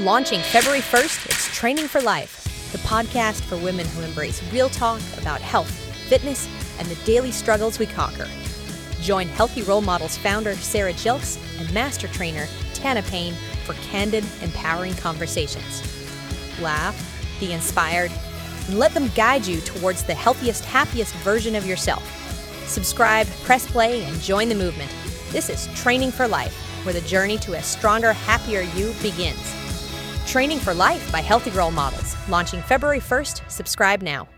Launching February 1st, it's Training for Life, the podcast for women who embrace real talk about health, fitness, and the daily struggles we conquer. Join Healthy Role Models founder Sarah Gilks and master trainer Tanna Payne for candid, empowering conversations. Laugh, be inspired, and let them guide you towards the healthiest, happiest version of yourself. Subscribe, press play, and join the movement. This is Training for Life, where the journey to a stronger, happier you begins. Training for Life by Healthy Role Models, launching February 1st. Subscribe now.